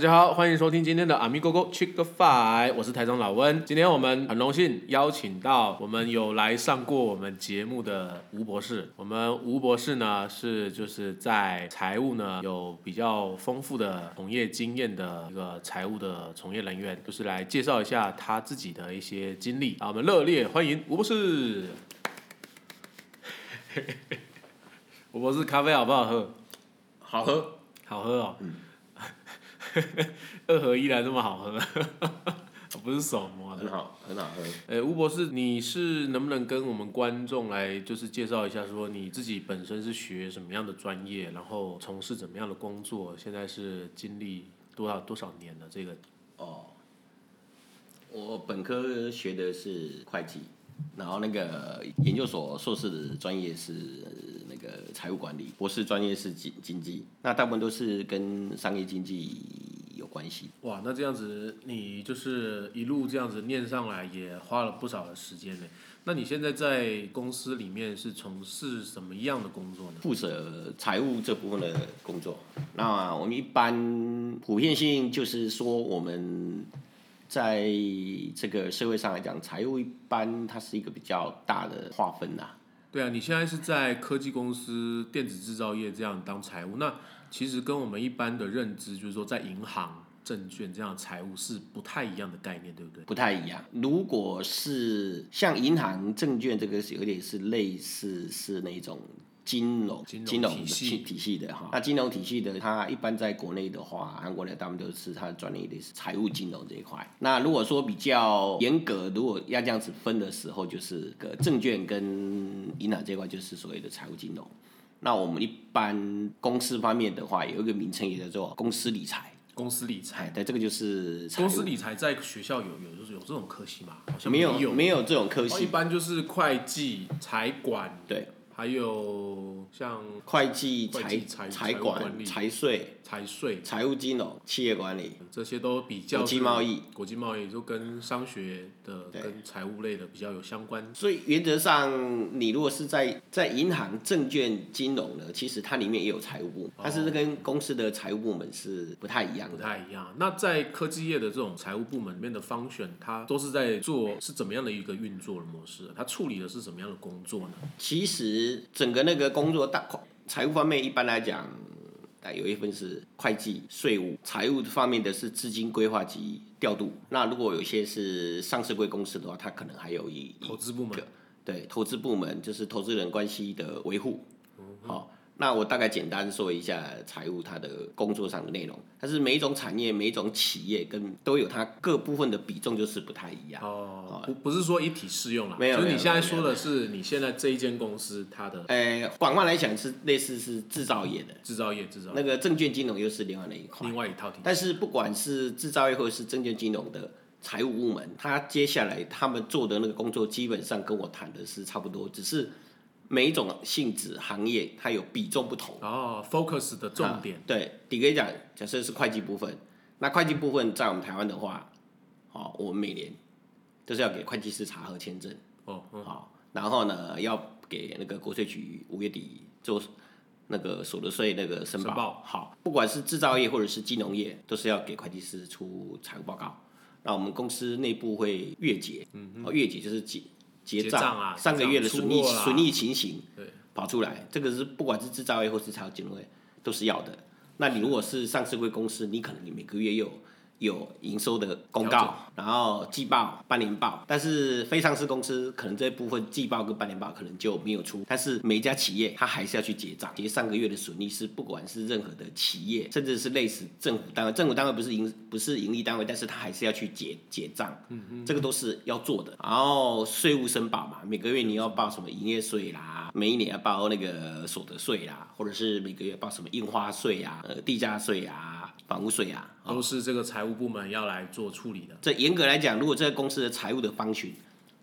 大家好，欢迎收听今天的阿咪哥哥 Chick Five，我是台中老温。今天我们很荣幸邀请到我们有来上过我们节目的吴博士。我们吴博士呢是就是在财务呢有比较丰富的从业经验的一个财务的从业人员，就是来介绍一下他自己的一些经历。啊，我们热烈欢迎吴博士。吴博士，咖啡好不好喝？好喝，好喝哦。二合一来这么好喝，不是手磨的，很好，很好喝。呃，吴博士，你是能不能跟我们观众来就是介绍一下，说你自己本身是学什么样的专业，然后从事怎么样的工作，现在是经历多少多少年的这个？哦，我本科学的是会计，然后那个研究所硕士的专业是那个财务管理，博士专业是经经济，那大部分都是跟商业经济有关系。哇，那这样子你就是一路这样子念上来，也花了不少的时间呢。那你现在在公司里面是从事什么样的工作呢？负责财务这部分的工作。那我们一般普遍性就是说，我们在这个社会上来讲，财务一般它是一个比较大的划分呐、对啊，你现在是在科技公司、电子制造业这样当财务，那其实跟我们一般的认知，就是说在银行、证券这样财务是不太一样的概念，对不对？不太一样。如果是像银行、证券这个是有点是类似是那种金融金融体体系体系的哈。那金融体系的，它一般在国内的话，韩国的他们都是它的专业的是财务金融这一块。那如果说比较严格，如果要这样子分的时候，就是个证券跟银行这一块就是所谓的财务金融。那我们一般公司方面的话，有一个名称也叫做公司理财。公司理财，哎，对，这个就是公司理财在学校有有就是有这种科系吗？好像没有有没有这种科哦一，般就是会计、财管，对。还有像会计、财财财管财税、财税财务金融、企业管理、这些都比较国际贸易。国际贸易就跟商学的、跟财务类的比较有相关。所以原则上，你如果是在在银行、证券、金融呢，其实它里面也有财务部门，但是这跟公司的财务部门是不太一样的不。太一样。那在科技业的这种财务部门里面的方选，它都是在做是怎么样的一个运作的模式？它处理的是什么样的工作呢？其实整个那个工作大财务方面，一般来讲，啊有一份是会计、税务、财务方面的是资金规划及调度。那如果有些是上市贵公司的话，它可能还有一投资部门个对投资部门就是投资人关系的维护。好、那我大概简单说一下财务它的工作上的内容。但是每一种产业、每一种企业跟都有它各部分的比重就是不太一样。哦，不不是说一体适用啦，没有就是你现在说的是你现在这一间公司它的呃，广泛来讲是类似是制造业的，制造业制造业那个证券金融又是另外那一块。另外一套。但是不管是制造业或者是证券金融的财务部门，他接下来他们做的那个工作，基本上跟我谈的是差不多，只是每一种性质行业它有比重不同。哦，focus 的重点。啊对，你可以讲，假设是会计部分，那会计部分在我们台湾的话，哦，我们每年都是要给会计师查核签证，哦，嗯。好、然后呢要给那个国税局五月底做那个所得税那个申报。申报。好，不管是制造业或者是金融业，都是要给会计师出财务报告。那我们公司内部会月结，嗯哦，月结就是结结结账啊上个月的损益损益情形，对，跑出来，这个是不管是制造业或是财务金融业都是要的。那你如果是上市贵公司，你可能你每个月有有营收的公告，然后季报、半年报，但是非上市公司可能这部分季报跟半年报可能就没有出，但是每一家企业它还是要去结账，结上个月的损益是不管是任何的企业，甚至是类似政府单位，政府单位不是盈不是盈利单位，但是它还是要去结结账，嗯嗯，这个都是要做的。然后税务申报嘛，每个月你要报什么营业税啦，每一年要报那个所得税啦，或者是每个月报什么印花税啊、呃地价税啊、房屋税啊，哦都是这个财务部门要来做处理的。这严格来讲，如果这个公司的财务的方群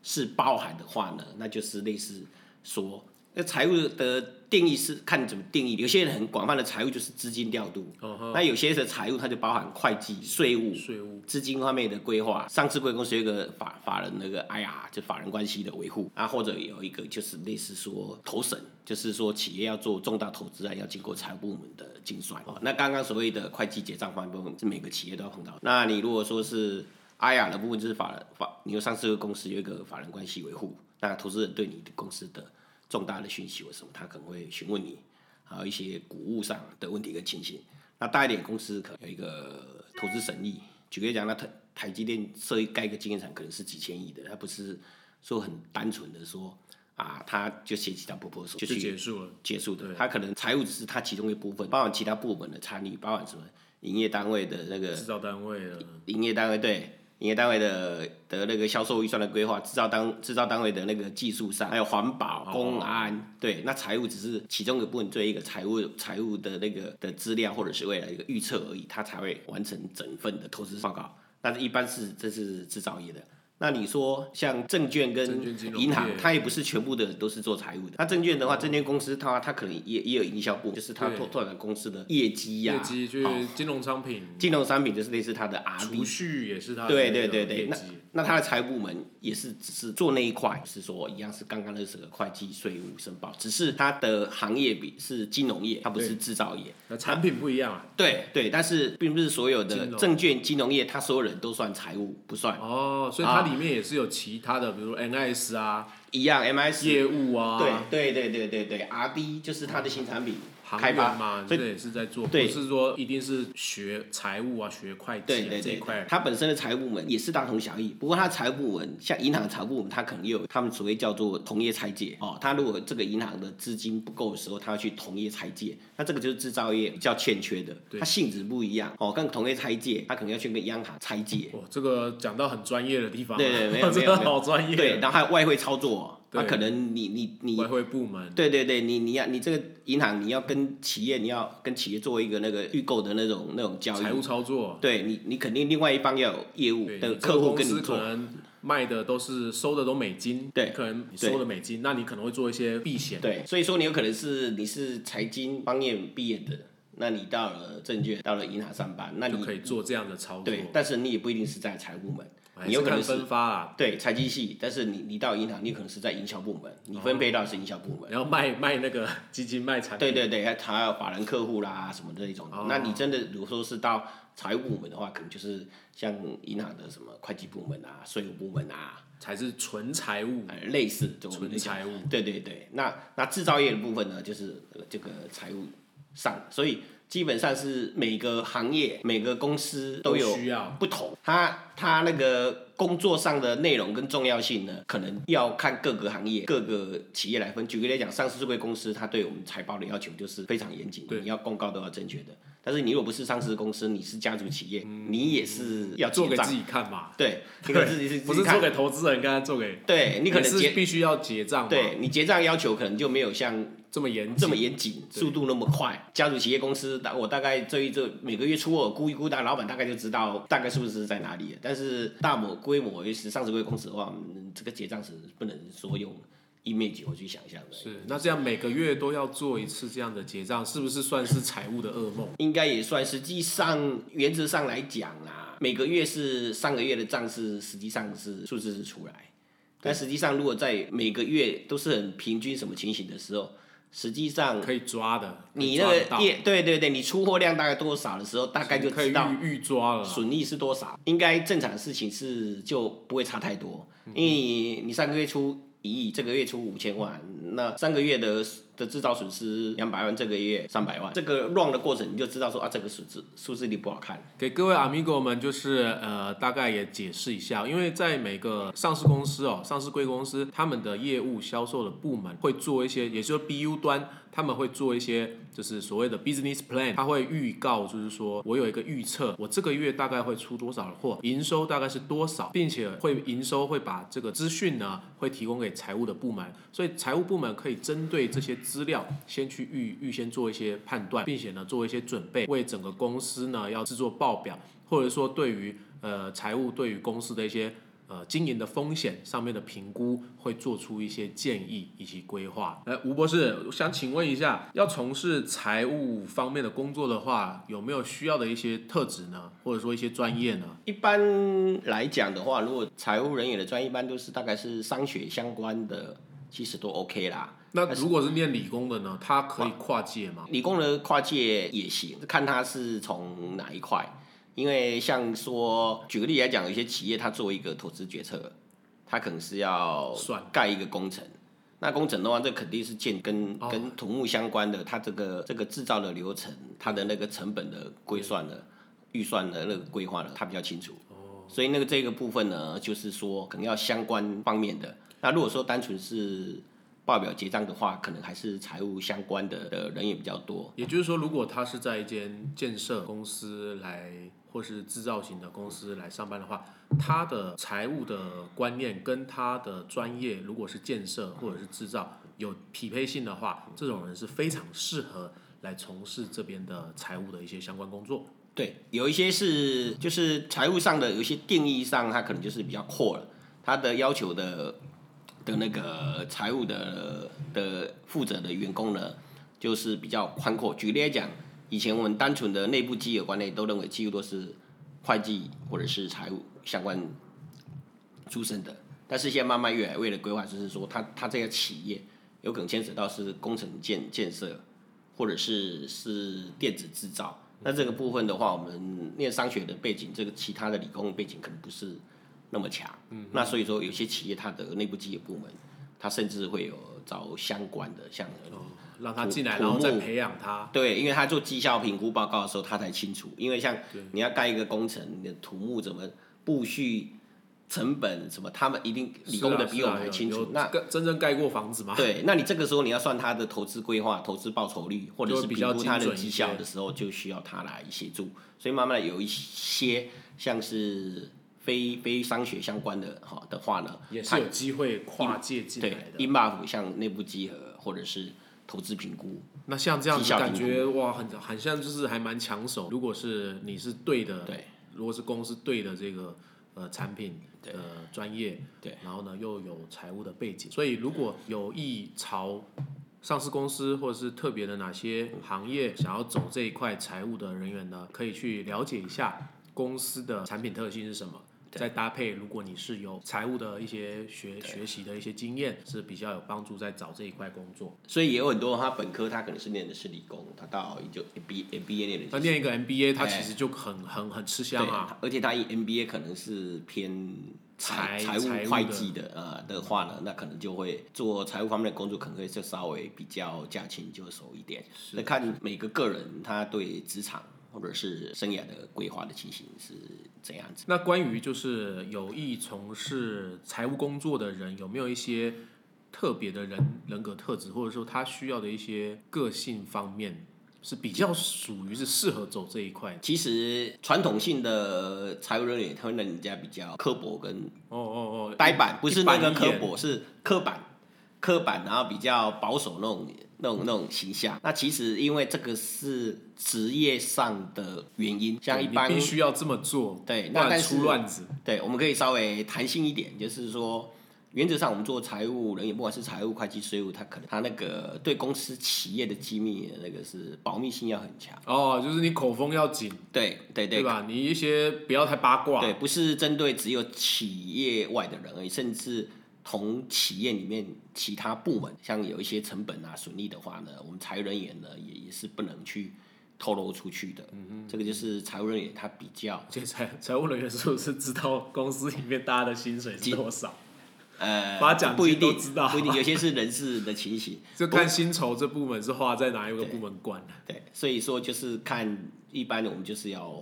是包含的话呢，那就是类似说，那财务的定义是看你怎么定义。有些人很广泛的财务就是资金调度，那有些的财务它就包含会计、税务、税务资金方面的规划。上市贵公司有一个法法人那个 IR，就法人关系的维护啊，或者有一个就是类似说投审，就是说企业要做重大投资案，要经过财务部门的精算。哦，那刚刚所谓的会计结账方面部分是每个企业都要碰到。那你如果说是 IR 的部分，就是法人法，你有上市公司有一个法人关系维护，那投资人对你的公司的重大的讯息或什么，他可能会询问你，还有一些股务上的问题跟情形。那大一点公司可能有一个投资审议，举个例讲，那台台积电设一盖一个晶圆厂可能是几千亿的，它不是说很单纯的说啊，他就写几张 proposal 就就去结束了。结束的他。可能财务只是他其中一部分，包含其他部门的参与，包含什么营业单位的那个制造单位了，营业单位对。营业单位的的那个销售预算的规划，制造单制造单位的那个技术上，还有环保、哦公安，对，那财务只是其中一个部分，做一个财务财务的那个的资料，或者是未来一个预测而已，它才会完成整份的投资报告。但是一般是这是制造业的。那你说像证券跟银行，它也不是全部的都是做财务的。那证券的话，证券公司它它可能也也有营销部，就是它拓拓展公司的业绩呀、业绩就是金融商品，金融商品就是类似它的 R 储蓄也是它的对对对对那。那他的财务部门也是只是做那一块，是说一样是刚刚那个会计、税务申报，只是它的行业比是金融业，它不是制造业。那产品不一样啊。对对，但是并不是所有的证券、金融业，它所有人都算财务，不算哦，所以它里面也是有其他的，比如说 NS 啊、一样。MIS 业务啊，对对对对对对，R D 就是它的新产品行开发员嘛，所以这个也是在做，不对是说一定是学财务啊、学会计这一块，。它本身的财务部门也是大同小异，不过它的财务部门像银行的财务部门，它可能也有他们所谓叫做同业拆借哦。它如果这个银行的资金不够的时候，它要去同业拆借，那这个就是制造业比较欠缺的，它性质不一样哦。跟同业拆借，它可能要去跟央行拆借，哇，这个讲到很专业的地方啊，对对没有 没有好专业，对，然后还有外汇操作，对。那可能你你你外汇部门，对对对，你你要你这个银行你要跟企业你要跟企业做一个那个预购的那种那种交易。财，务操作，对你你肯定另外一方要有业务对，的客户跟你做，可能卖的都是收的都美金，对可能你收的美金，那你可能会做一些避险，对，所以说你有可能是你是财经方面毕业的，那你到了证券到了银行上班，那就你可以做这样的操作，对，但是你也不一定是在财务部门，你有可能是分发啊，对财经系，但是你你到银行，你可能是在营销部门，你分配到是营销部门。然后卖卖那个 基金卖产品，对对对，还还有法人客户啦什么的那种。哦。那你真的如果说是到财务部门的话，可能就是像银行的什么会计部门啊、税务部门啊，才是纯财务，呃，类似这种纯财务。对对对，那那制造业的部分呢，就是呃这个财务上，所以基本上是每个行业、每个公司都有需要，不同，它它那个工作上的内容跟重要性呢，可能要看各个行业、各个企业来分。举个例来讲，上市贵公司它对我们财报的要求就是非常严谨你要公告都要正确的。但是你如果不是上市公司，你是家族企业，你也是要做给自。己看嘛，对，你可能自己是不是做给投资人，刚才做给，对你可能是结必须要结账，对你结账要求可能就没有像这么严，这么严谨，速度那么快。家族企业公司，大我大概这一这每个月初我估一估，大老板大概就知道大概数字是在哪里了。但是大模规模，是上市贵公司的话，嗯这个结账是不能说用 image 我去想象的。是，那这样每个月都要做一次这样的结账，是不是算是财务的噩梦？应该也算，实际上原则上来讲啊，每个月是上个月的账是实际上是数字是出来，但实际上如果在每个月都是很平均什么情形的时候，实际上可以抓的，你那个业对对对，你出货量大概多少的时候，大概就可以知道预预抓了，损益是多少。应该正常的事情是就不会差太多，嗯因为你你上个月出一亿，这个月出五千万，那三个月的的制造损失两百万，这个月三百万，这个 run 的过程你就知道说啊，这个数字数字你不好看。给各位 amigo 们就是呃大概也解释一下，因为在每个上市公司哦，上市贵公司他们的业务销售的部门会做一些，也就是 BU 端他们会做一些就是所谓的 business plan，他会预告就是说我有一个预测，我这个月大概会出多少的货，营收大概是多少，并且会营收会把这个资讯呢会提供给财务的部门，所以财务部门可以针对这些资料先去预预先做一些判断，并且呢做一些准备，为整个公司呢要制作报表，或者说对于呃财务对于公司的一些呃经营的风险上面的评估，会做出一些建议以及规划。呃，吴博士，我想请问一下，要从事财务方面的工作的话，有没有需要的一些特质呢？或者说一些专业呢？一般来讲的话，如果财务人员的专业，一般都是大概是商学相关的，其实都 OK 啦。那如果是念理工的呢？他可以跨界吗？理工的跨界也行，看他是从哪一块。因为像说，举个例来讲，有些企业它作为一个投资决策，它可能是要算盖一个工程。那工程的话，这肯定是建跟哦跟土木相关的，它这个这个制造的流程，它的那个成本的规算的预算的那个规划呢，它比较清楚。哦所以那个这个部分呢，就是说可能要相关方面的。那如果说单纯是报表结账的话，可能还是财务相关的的人也比较多。也就是说，如果他是在一间建设公司来，或是制造型的公司来上班的话，他的财务的观念跟他的专业，如果是建设或者是制造有匹配性的话，这种人是非常适合来从事这边的财务的一些相关工作。对，有一些是就是财务上的有一些定义上，它可能就是比较阔了，他的要求的的那个财务的的负责的员工呢，就是比较宽阔。举例来讲，以前我们单纯的内部机有管理都认为几乎都是会计或者是财务相关出身的，但是现在慢慢越来为了规划，就是说它它这个企业有可能牵扯到是工程建建设，或者是是电子制造。那这个部分的话，我们念商学的背景，这个其他的理工背景可能不是那么强。嗯，那所以说有些企业它的内部基业部门，它甚至会有找相关的，像让他进来，然后再培养他。对，因为他做绩效评估报告的时候，他才清楚。因为像你要盖一个工程，你的土木怎么布序、成本什么，他们一定理工的比我们还清楚。那那真正盖过房子吗？对，那你这个时候你要算他的投资规划、投资报酬率，或者是评估他的绩效的时候，就需要他来协助。所以慢慢的有一些像是非非商学相关的哈的话呢，它也是有机会跨界进来对的。IMAF 像内部集合或者是投资评估，那像这样子感觉哇，很很像就是还蛮抢手。如果是你是对的，对，如果是公司对的这个呃产品的专业，对，然后呢又有财务的背景，所以如果有意朝上市公司或者是特别的哪些行业想要走这一块财务的人员呢，可以去了解一下公司的产品特性是什么。再搭配，如果你是有财务的一些学学习的一些经验，是比较有帮助在找这一块工作。所以也有很多他本科他可能是念的是理工，他到就 B MBA 念的是那念一个 MBA，它哎其实就很很很吃香啊。而且他一 MBA 可能是偏财财务会计的呃的话呢，那可能就会做财务方面的工作，可能会就稍微比较驾轻就熟一点。那看每个个人他对职场或者是生涯的规划的情形是怎样子。那关于就是有意从事财务工作的人，有没有一些特别的人人格特质，或者说他需要的一些个性方面，是比较属于是适合走这一块？其实传统性的财务人员，他会让人家比较刻薄跟哦哦哦，呆板，不是那个刻薄，是刻板，刻板，然后比较保守那种那种那种形象。那其实因为这个是职业上的原因，像一般必须要这么做，对，那但出乱子。对，我们可以稍微弹性一点，就是说。原则上，我们做财务人员，不管是财务、会计、税务，他可能他那个对公司企业的机密那个是保密性要很强。哦，就是你口风要紧，对对对对吧？你一些不要太八卦。对，不是针对只有企业外的人而已，甚至同企业里面其他部门，像有一些成本啊、损益的话呢，我们财务人员呢也也是不能去透露出去的。嗯这个就是财务人员他比较而且财财务人员是不是知道公司里面大家的薪水是多少？呃发奖不一定知道不一定，有些是人事的情形。就看薪酬这部门是花在哪一个部门管的。对，所以说就是看一般的我们就是要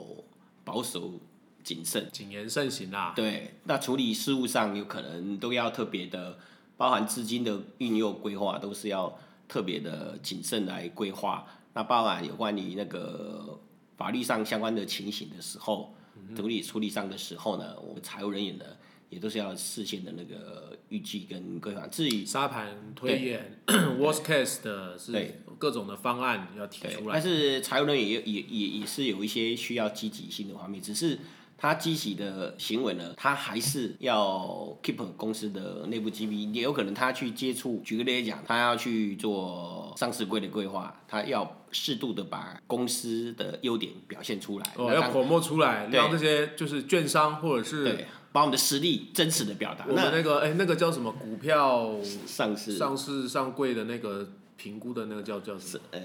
保守谨慎。谨言慎行啦。对，那处理事务上有可能都要特别的，包含资金的运用规划，都是要特别的谨慎来规划。那包含有关于那个法律上相关的情形的时候，处理处理上的时候呢，我们财务人员呢也都是要事先的那个预计跟规划。至于沙盘推演，worst case 的是对各种的方案要提出，来但。是财务人员也也也也是有一些需要积极性的方面，只是他积极的行为呢，他还是要 keep 公司的内部机密，也有可能他去接触，举个例子讲，他要去做上市规的规划，他要适度的把公司的优点表现出来，哦，要那当 promote 出来，让这些就是券商或者是对，把我们的实力真实的表达。我们那那个哎、那个叫什么股票上市上市上柜的那个评估的那个叫叫什么？呃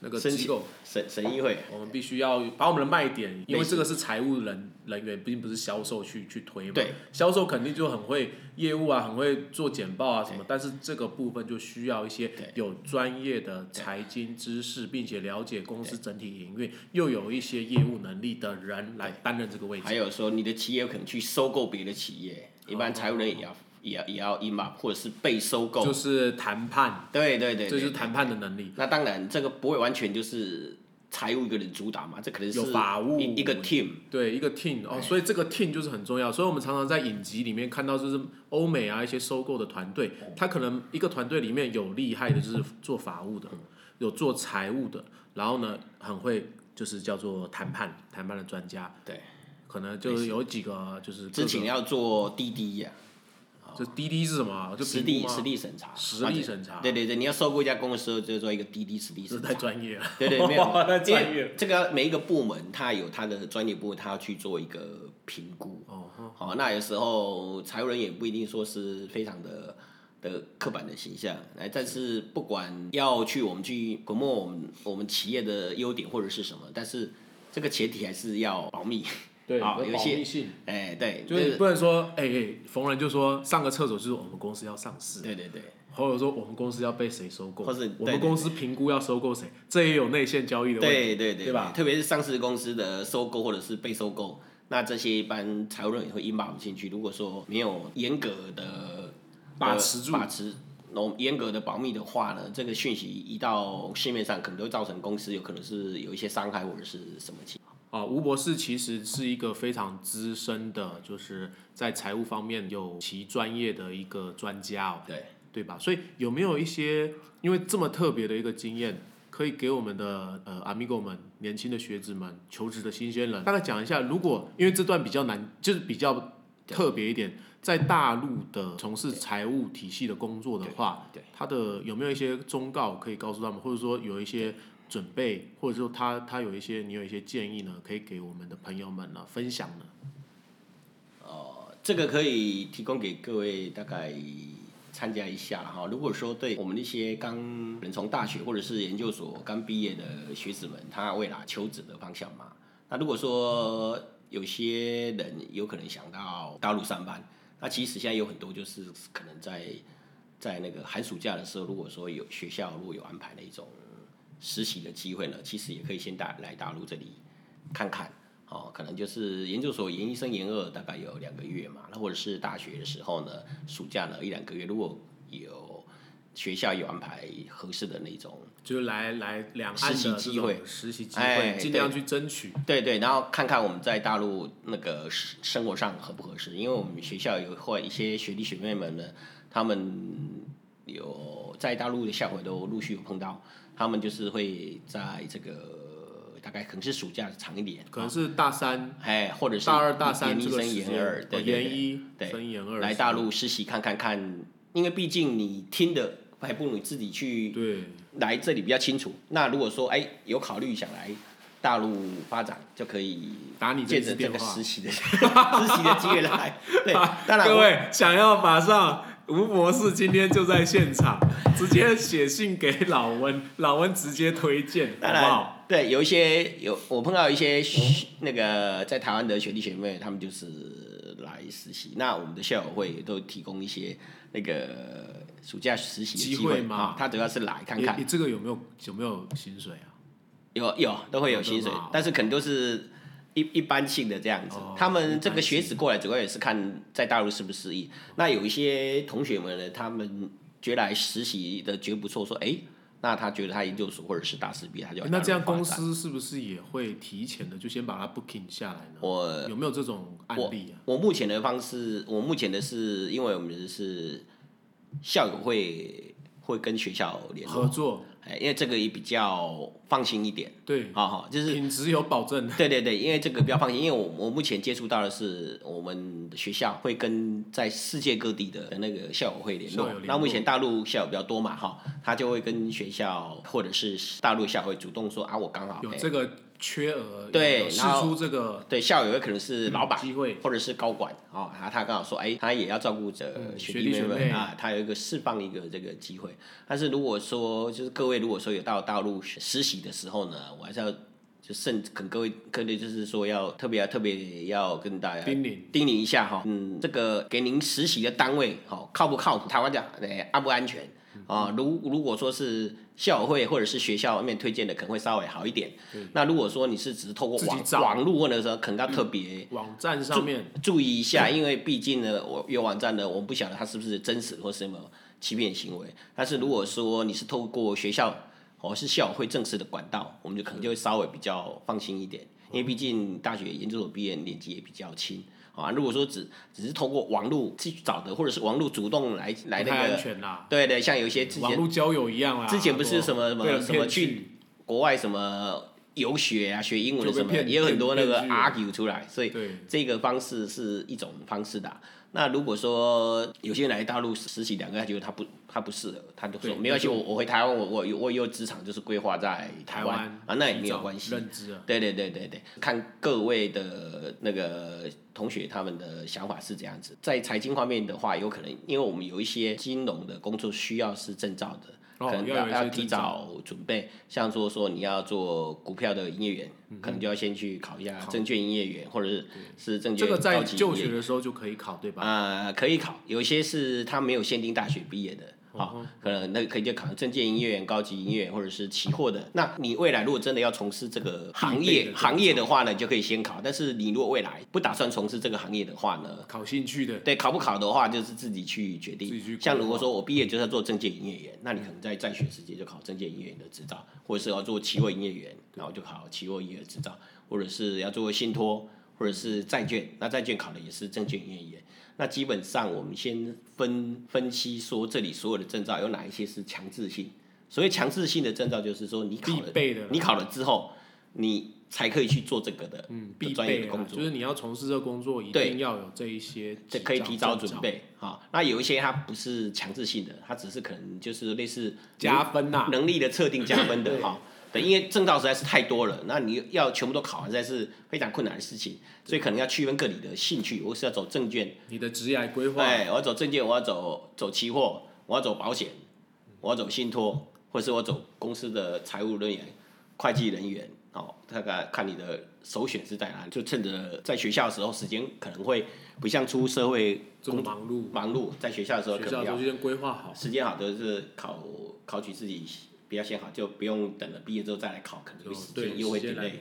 那个机构，审审议会，我们必须要把我们的卖点，因为这个是财务人人员，并不是销售去去推嘛。对，销售肯定就很会业务啊，很会做简报啊什么，但是这个部分就需要一些有专业的财经知识，并且了解公司整体营运，又有一些业务能力的人来担任这个位置。还有说你的企业有可能去收购别的企业，一般财务人也要也要也要 in 嘛，或者是被收购。就是谈判，对对对，就是谈判的能力。那当然，这个不会完全就是财务一个人主导嘛，这可能是有法务。一一个 team。对，一个 team 哦，所以这个 team 就是很重要。所以我们常常在影集里面看到，就是欧美啊一些收购的团队，他可能一个团队里面有厉害的，就是做法务的，有做财务的，然后呢很会就是叫做谈判谈判的专家，对，可能就是有几个就是之前要做滴滴呀，就滴滴是什么啊？就实力评估吗实地审查，实地审查对对对，你要收购一家公司，就做一个滴滴实力这太审查。专业了。对对，没有，太专业这个每一个部门它有它的专业部门，它要去做一个评估。哦，好、那有时候财务人也不一定说是非常的的刻板的形象，哎，但是不管要去我们去 promote 我们我们企业的优点或者是什么，但是这个前提还是要保密。对，有保好有些密性，哎，对，就是不能说，哎哎，逢人就说上个厕所就是我们公司要上市，对对对，或者说我们公司要被谁收购，或者我们公司评估要收购谁，这也有内线交易的问题。对对对对吧特别是上市公司的收购或者是被收购，那这些一般财务人也会引把我们进去。如果说没有严格的把持住把持。那严格的保密的话呢，这个讯息一到市面上，可能都会造成公司有可能是有一些伤害或者是什么情况。啊，吴博士其实是一个非常资深的，就是在财务方面有其专业的一个专家哦，对，对吧？所以有没有一些因为这么特别的一个经验，可以给我们的呃 amigo 们、年轻的学子们、求职的新鲜人，大概讲一下，如果因为这段比较难，就是比较特别一点，在大陆的从事财务体系的工作的话，对对他的有没有一些忠告可以告诉他们，或者说有一些准备，或者说他他有一些你有一些建议呢，可以给我们的朋友们呢分享呢？哦，这个可以提供给各位大概参加一下哈。如果说对我们那些刚能从大学或者是研究所刚毕业的学子们，他未来求职的方向嘛，那如果说有些人有可能想到大陆上班，那其实现在有很多就是可能在在那个寒暑假的时候，如果说有学校如果有安排那种实习的机会呢，其实也可以先大来大陆这里看看。哦，可能就是研究所研一生研二大概有两个月嘛，那或者是大学的时候呢，暑假呢一两个月，如果有学校有安排合适的那种，就是来来两岸实习的机会实习机哎会，尽量去争取。对对，然后看看我们在大陆那个生生活上合不合适，因为我们学校有或一些学弟学妹们呢，他们有在大陆的校友都陆续有碰到，他们就是会在这个大概可能是暑假长一点，可能是大三、哎，或者是大二、大三研一生研二，哦对对对。研一对升研二，来大陆实习看看看，因为毕竟你听的还不如你自己去对，来这里比较清楚。那如果说哎有考虑想来大陆发展，就可以打你借着这个实。习的实习的机会来。对，当然各位想要马上，吴博士今天就在现场，直接写信给老温，老温直接推荐，好当然不好？对有一些有我碰到一些学那个在台湾的学弟学妹，他们就是来实习。那我们的校友会都提供一些那个暑假实习的机机会会嘛啊，他主要是来看看你。这个有没有有没有薪水啊？有有都会有薪水但是可能都是一一般性的这样子。哦他们这个学子过来主要也是看在大陆适不适应。那有一些同学们呢，他们觉得来实习的觉得不错，说哎、诶那他觉得他研究所或者是大四毕业，他就那这样公司是不是也会提前的就先把它 booking 下来呢？我有没有这种案例啊？我目前的方式，我目前的是因为我们是校友会会跟学校联络，合作哎，因为这个也比较放心一点。对，好好，就是品质有保证。对对对，因为这个比较放心，因为我我目前接触到的是我们学校会跟在世界各地的那个校友会联络。那目前大陆校友比较多嘛，哈，他就会跟学校或者是大陆校会主动说啊，我刚好有这个。缺额对，试出这个对校友有可能是老板机会，或者是高管哦，然后他刚好说，哎，他也要照顾着学弟妹们啊，他有一个释放一个这个机会。但是如果说就是各位如果说有到大陆实习的时候呢，我还是要就甚跟各位各位就是说要特别特别要跟大家叮咛叮咛一下哈，嗯，这个给您实习的单位好靠不靠谱？台湾讲哎安不安全？啊，如如果说是校会或者是学校外面推荐的，可能会稍微好一点。那如果说你是只是透过网网络问的时候，可能要特别网站上面注意一下，因为毕竟呢，我有网站呢，我们不晓得它是不是真实或什么欺骗行为。但是如果说你是透过学校或是校会正式的管道，我们就可能就会稍微比较放心一点，因为毕竟大学研究所毕业年纪也比较轻。啊，如果说只只是通过网络去找的，或者是网络主动来来那个，安全啦。对对，像有一些之前网络交友一样啊。之前不是什么什么什么去国外什么游学啊，学英文什么，也有很多那个 argue 出来，所以这个方式是一种方式的。那如果说有些人来大陆实习两个，他觉得他不他不适合，他就说没关系，我我回台湾，我我我有职场就是规划在台湾啊，那也没有关系。对对对对对，看各位的那个同学他们的想法是这样子。在财经方面的话，有可能因为我们有一些金融的工作需要是证照的。可能要要提早准备，像说说你要做股票的营业员，可能就要先去考一下证券营业员，或者是是证券这个在就学的时候就可以考，对吧？啊，可以考，有些是他没有限定大学毕业的。好，可能那可以就考证券营业员、高级营业员或者是期货的。那你未来如果真的要从事这个行业行业的话呢，就可以先考。但是你如果未来不打算从事这个行业的话呢，考兴趣的，对，考不考的话就是自己去决定。像如果说我毕业就是要做证券营业员，那你可能在在学时间就考证券营业员的执照，或者是要做期货营业员，然后就考期货营业执照，或者是要做信托或者是债券，那债券考的也是证券营业员。那基本上，我们先分分析说，这里所有的证照有哪一些是强制性？所谓强制性的证照，就是说你考了，你考了之后，你才可以去做这个的，嗯，必备的工作。就是你要从事这个工作，一定要有这一些，这可以提早准备。好，那有一些它不是强制性的，它只是可能就是类似加分呐，能力的测定加分的哈。对，因为证照实在是太多了，那你要全部都考，实在是非常困难的事情，所以可能要区分个你的兴趣。我是要走证券，你的职业规划，对，我要走证券，我要走走期货，我要走保险，我要走信托，或是我走公司的财务人员、会计人员。哦，大概看你的首选是在哪里，就趁着在学校的时候，时间可能会不像出社会这么忙碌，忙碌在学校的时候，学校都先规划好，时间好都是考考取自己。比较先好，就不用等了毕业之后再来考，可能就时间又会 delay。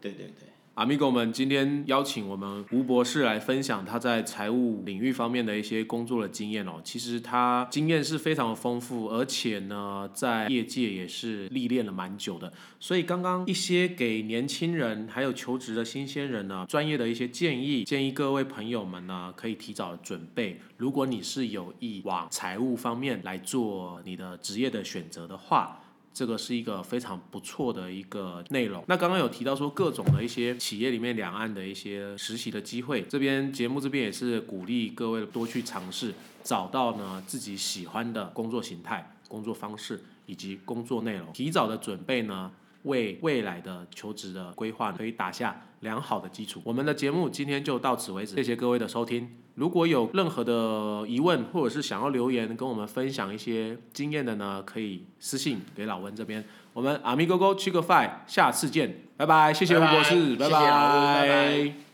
对对对。阿米狗们，今天邀请我们吴博士来分享他在财务领域方面的一些工作的经验哦。其实他经验是非常的丰富，而且呢，在业界也是历练了蛮久的。所以刚刚一些给年轻人还有求职的新鲜人呢，专业的一些建议，建议各位朋友们呢可以提早准备。如果你是有意往财务方面来做你的职业的选择的话。这个是一个非常不错的一个内容。那刚刚有提到说各种的一些企业里面两岸的一些实习的机会，这边节目这边也是鼓励各位多去尝试，找到呢自己喜欢的工作形态、工作方式以及工作内容，提早的准备呢。为未来的求职的规划可以打下良好的基础。我们的节目今天就到此为止，谢谢各位的收听。如果有任何的疑问，或者是想要留言跟我们分享一些经验的呢，可以私信给老温这边。我们阿咪哥哥去个饭，下次见，拜拜，谢谢吴博士，拜拜。